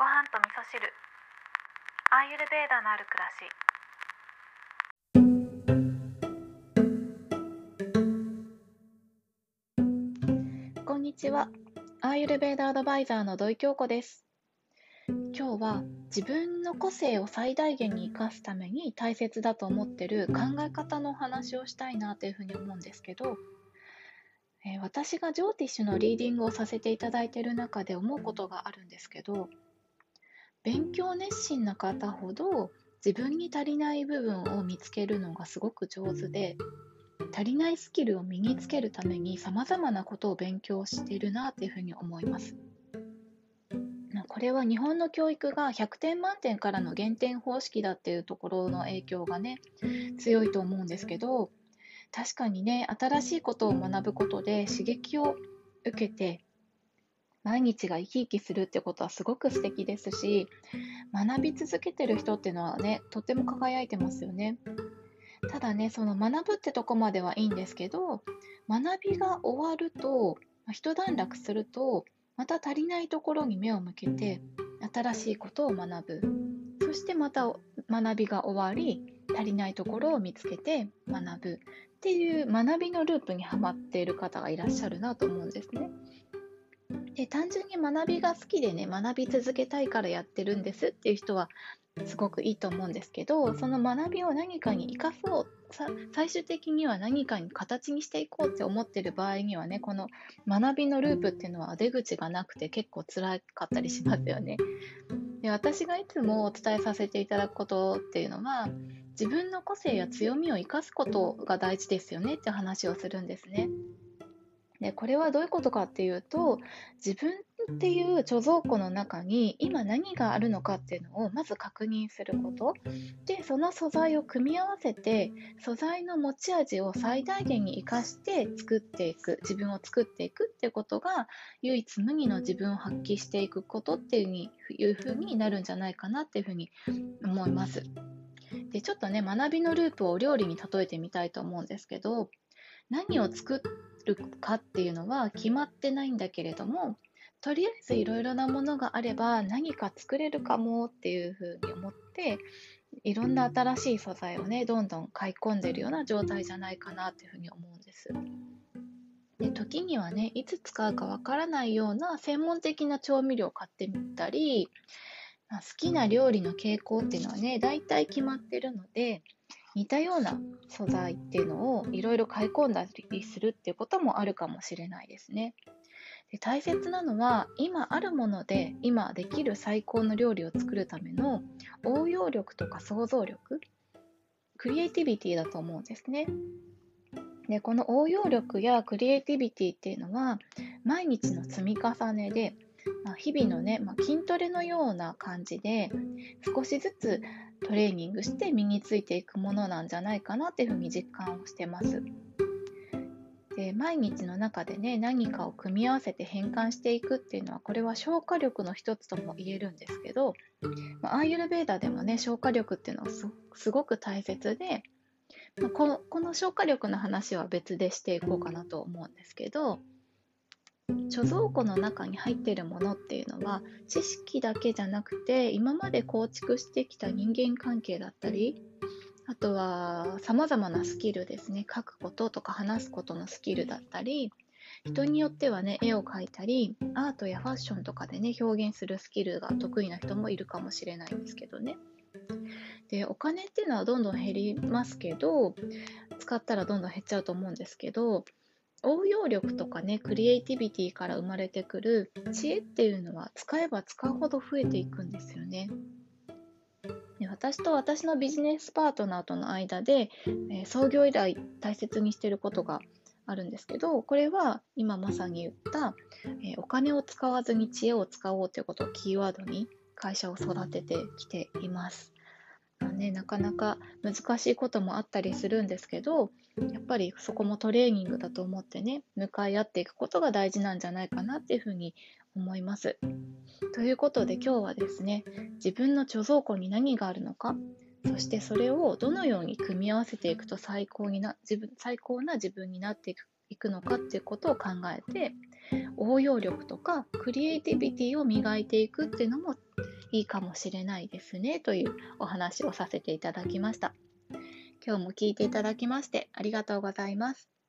ご飯と味噌汁アーユルベーダのある暮らしこんにちは。アーユルベーダアドバイザーの土井京子です。今日は自分の個性を最大限に生かすために大切だと思ってる考え方のお話をしたいなというふうに思うんですけど、えー私がジョーティッシュのリーディングをさせていただいている中で思うことがあるんですけど、勉強熱心な方ほど自分に足りない部分を見つけるのがすごく上手で、足りないスキルを身につけるために様々なことを勉強しているなというふうに思います。まあこれは日本の教育が100点満点からの減点方式だっていうところの影響がね強いと思うんですけど確かにね新しいことを学ぶことで刺激を受けて毎日が生き生きするってことはすごく素敵ですし学び続けてる人っていうのはねとっても輝いてますよね。ただね、その学ぶってとこまではいいんですけど、学びが終わると、一段落すると、また足りないところに目を向けて、新しいことを学ぶ。そしてまた学びが終わり、足りないところを見つけて学ぶっていう学びのループにはまっている方がいらっしゃるなと思うんですね。で単純に学びが好きでね学び続けたいからやってるんですっていう人はすごくいいと思うんですけどその学びを何かに生かそうさ最終的には何かに形にしていこうって思ってる場合にはねこの学びのループっていうのは出口がなくて結構辛かったりしますよね。で私がいつもお伝えさせていただくことっていうのは自分の個性や強みを生かすことが大事ですよねって話をするんですね。でこれはどういうことかっていうと自分っていう貯蔵庫の中に今何があるのかっていうのをまず確認することでその素材を組み合わせて素材の持ち味を最大限に生かして作っていく自分を作っていくっていうことが唯一無二の自分を発揮していくことっていうふうにいうふうになるんじゃないかなっていうふうに思います。でちょっとね学びのループをお料理に例えてみたいと思うんですけど何を作るかっていうのは決まってないんだけれどもとりあえずいろいろなものがあれば何か作れるかもっていうふうに思っていろんな新しい素材をねどんどん買い込んでるような状態じゃないかなっていうふうに思うんです。で時にはねいつ使うかわからないような専門的な調味料を買ってみたり、まあ好きな料理の傾向っていうのはね大体決まってるので似たような素材っていうのをいろいろ買い込んだりするっていうこともあるかもしれないですね。で大切なのは今あるもので今できる最高の料理を作るための応用力とか想像力クリエイティビティだと思うんですね。でこの応用力やクリエイティビティっていうのは毎日の積み重ねで、まあ、日々のね、まあ、筋トレのような感じで少しずつトレーニングして身についていくものなんじゃないかなっていうふうに実感をしてます。で毎日の中でね何かを組み合わせて変換していくっていうのはこれは消化力の一つとも言えるんですけど、まあ、アーユルベーダでもね消化力っていうのはすすごく大切で、まあ、このこの消化力の話は別でしていこうかなと思うんですけど貯蔵庫の中に入っているものっていうのは知識だけじゃなくて今まで構築してきた人間関係だったりあとは様々なスキルですね。書くこととか話すことのスキルだったり人によってはね絵を描いたりアートやファッションとかでね表現するスキルが得意な人もいるかもしれないんですけどね。でお金っていうのはどんどん減りますけど使ったらどんどん減っちゃうと思うんですけど応用力とかねクリエイティビティから生まれてくる知恵っていうのは使えば使うほど増えていくんですよね。で私と私のビジネスパートナーとの間で、えー創業以来大切にしてることがあるんですけどこれは今まさに言った、えーお金を使わずに知恵を使おうということをキーワードに会社を育ててきています。ね、なかなか難しいこともあったりするんですけどやっぱりそこもトレーニングだと思ってね向かい合っていくことが大事なんじゃないかなっていうふうに思います。ということで今日はですね自分の貯蔵庫に何があるのかそしてそれをどのように組み合わせていくと最高にな自分最高な自分になっていくいくのかっていうことを考えて応用力とかクリエイティビティを磨いていくっていうのもいいかもしれないですねというお話をさせていただきました。今日も聞いていただきましてありがとうございます。